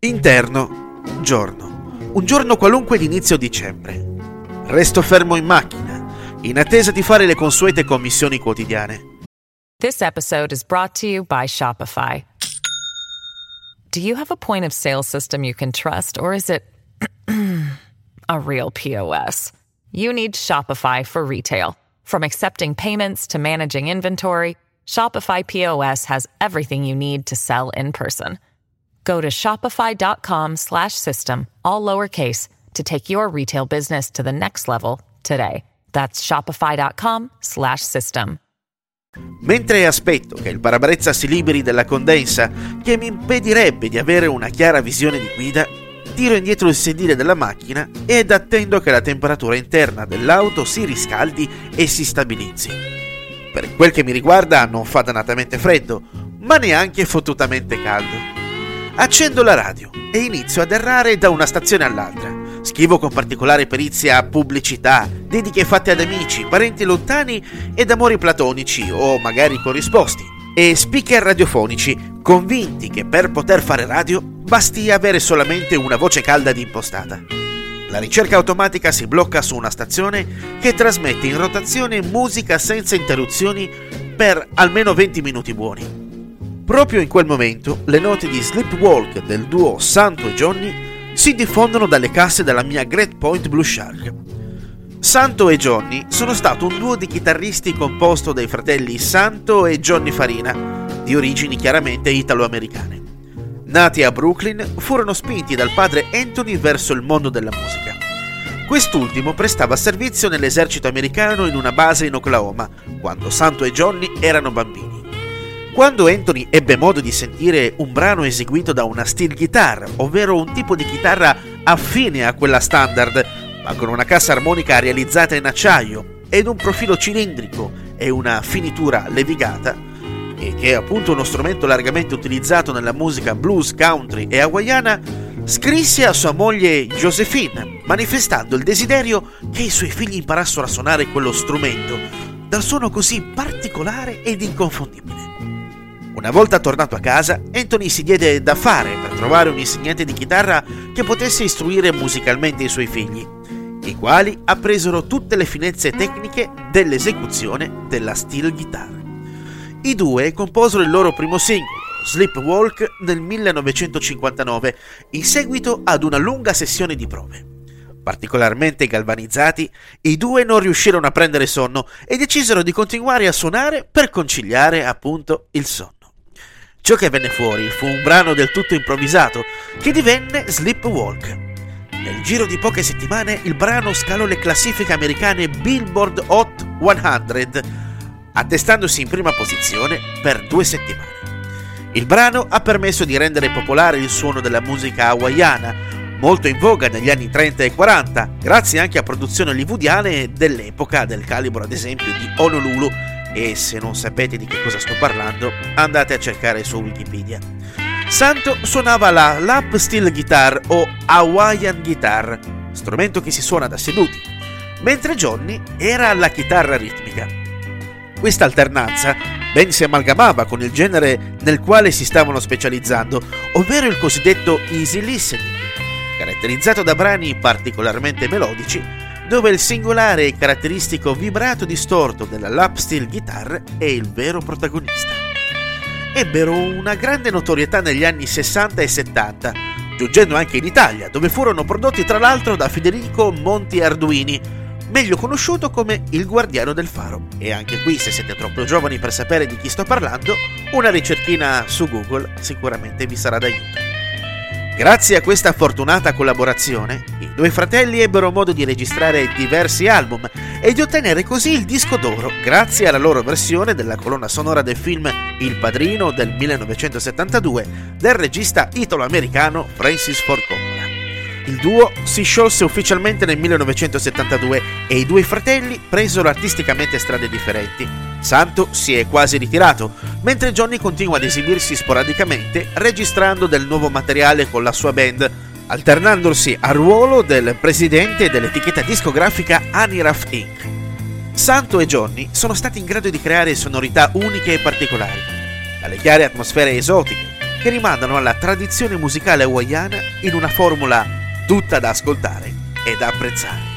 Interno, giorno. Un giorno qualunque d'inizio dicembre. Resto fermo in macchina, in attesa di fare le consuete commissioni quotidiane. This episode is brought to you by Shopify. Do you have a point of sale system you can trust, or is it a real POS? You need Shopify for retail. From accepting payments to managing inventory, Shopify POS has everything you need to sell in person. Go to shopify.com slash system, all lowercase, to take your retail business to the next level today. That's shopify.com slash system. Mentre aspetto che il parabrezza si liberi dalla condensa che mi impedirebbe di avere una chiara visione di guida, tiro indietro il sedile della macchina ed attendo che la temperatura interna dell'auto si riscaldi e si stabilizzi. Per quel che mi riguarda non fa dannatamente freddo, ma neanche fottutamente caldo. Accendo la radio e inizio ad errare da una stazione all'altra. Scrivo con particolare perizia pubblicità, dediche fatte ad amici, parenti lontani ed amori platonici o magari corrisposti. E speaker radiofonici, convinti che per poter fare radio basti avere solamente una voce calda ed impostata. La ricerca automatica si blocca su una stazione che trasmette in rotazione musica senza interruzioni per almeno 20 minuti buoni. Proprio in quel momento le note di Sleepwalk del duo Santo e Johnny si diffondono dalle casse della mia Great Point Blue Shark. Santo e Johnny sono stato un duo di chitarristi composto dai fratelli Santo e Johnny Farina, di origini chiaramente italo-americane. Nati a Brooklyn, furono spinti dal padre Anthony verso il mondo della musica. Quest'ultimo prestava servizio nell'esercito americano in una base in Oklahoma, quando Santo e Johnny erano bambini. Quando Anthony ebbe modo di sentire un brano eseguito da una steel guitar, ovvero un tipo di chitarra affine a quella standard, ma con una cassa armonica realizzata in acciaio ed un profilo cilindrico e una finitura levigata, e che è appunto uno strumento largamente utilizzato nella musica blues, country e hawaiana, scrisse a sua moglie Josephine, manifestando il desiderio che i suoi figli imparassero a suonare quello strumento, dal suono così particolare ed inconfondibile. Una volta tornato a casa, Anthony si diede da fare per trovare un insegnante di chitarra che potesse istruire musicalmente i suoi figli, i quali appresero tutte le finezze tecniche dell'esecuzione della steel guitar. I due composero il loro primo singolo, Sleepwalk, nel 1959, in seguito ad una lunga sessione di prove. Particolarmente galvanizzati, i due non riuscirono a prendere sonno e decisero di continuare a suonare per conciliare appunto il sonno. Ciò che venne fuori fu un brano del tutto improvvisato che divenne Sleepwalk. Nel giro di poche settimane il brano scalò le classifiche americane Billboard Hot 100, attestandosi in prima posizione per due settimane. Il brano ha permesso di rendere popolare il suono della musica hawaiana, molto in voga negli anni 30 e 40, grazie anche a produzioni hollywoodiane dell'epoca del calibro ad esempio di Honolulu e se non sapete di che cosa sto parlando andate a cercare su Wikipedia. Santo suonava la lap steel guitar o Hawaiian guitar, strumento che si suona da seduti, mentre Johnny era la chitarra ritmica. Questa alternanza ben si amalgamava con il genere nel quale si stavano specializzando, ovvero il cosiddetto easy listening, caratterizzato da brani particolarmente melodici dove il singolare e caratteristico vibrato distorto della lap steel guitar è il vero protagonista. Ebbero una grande notorietà negli anni 60 e 70, giungendo anche in Italia, dove furono prodotti tra l'altro da Federico Monti Arduini, meglio conosciuto come il guardiano del faro. E anche qui, se siete troppo giovani per sapere di chi sto parlando, una ricerchina su Google sicuramente vi sarà d'aiuto. Grazie a questa fortunata collaborazione, i due fratelli ebbero modo di registrare diversi album e di ottenere così il disco d'oro grazie alla loro versione della colonna sonora del film Il Padrino del 1972 del regista italo-americano Francis Ford Coppola. Il duo si sciolse ufficialmente nel 1972 e i due fratelli presero artisticamente strade differenti. Santo si è quasi ritirato, mentre Johnny continua ad esibirsi sporadicamente registrando del nuovo materiale con la sua band, alternandosi al ruolo del presidente dell'etichetta discografica Aniraf Inc. Santo e Johnny sono stati in grado di creare sonorità uniche e particolari, dalle chiare atmosfere esotiche che rimandano alla tradizione musicale hawaiana in una formula tutta da ascoltare e da apprezzare.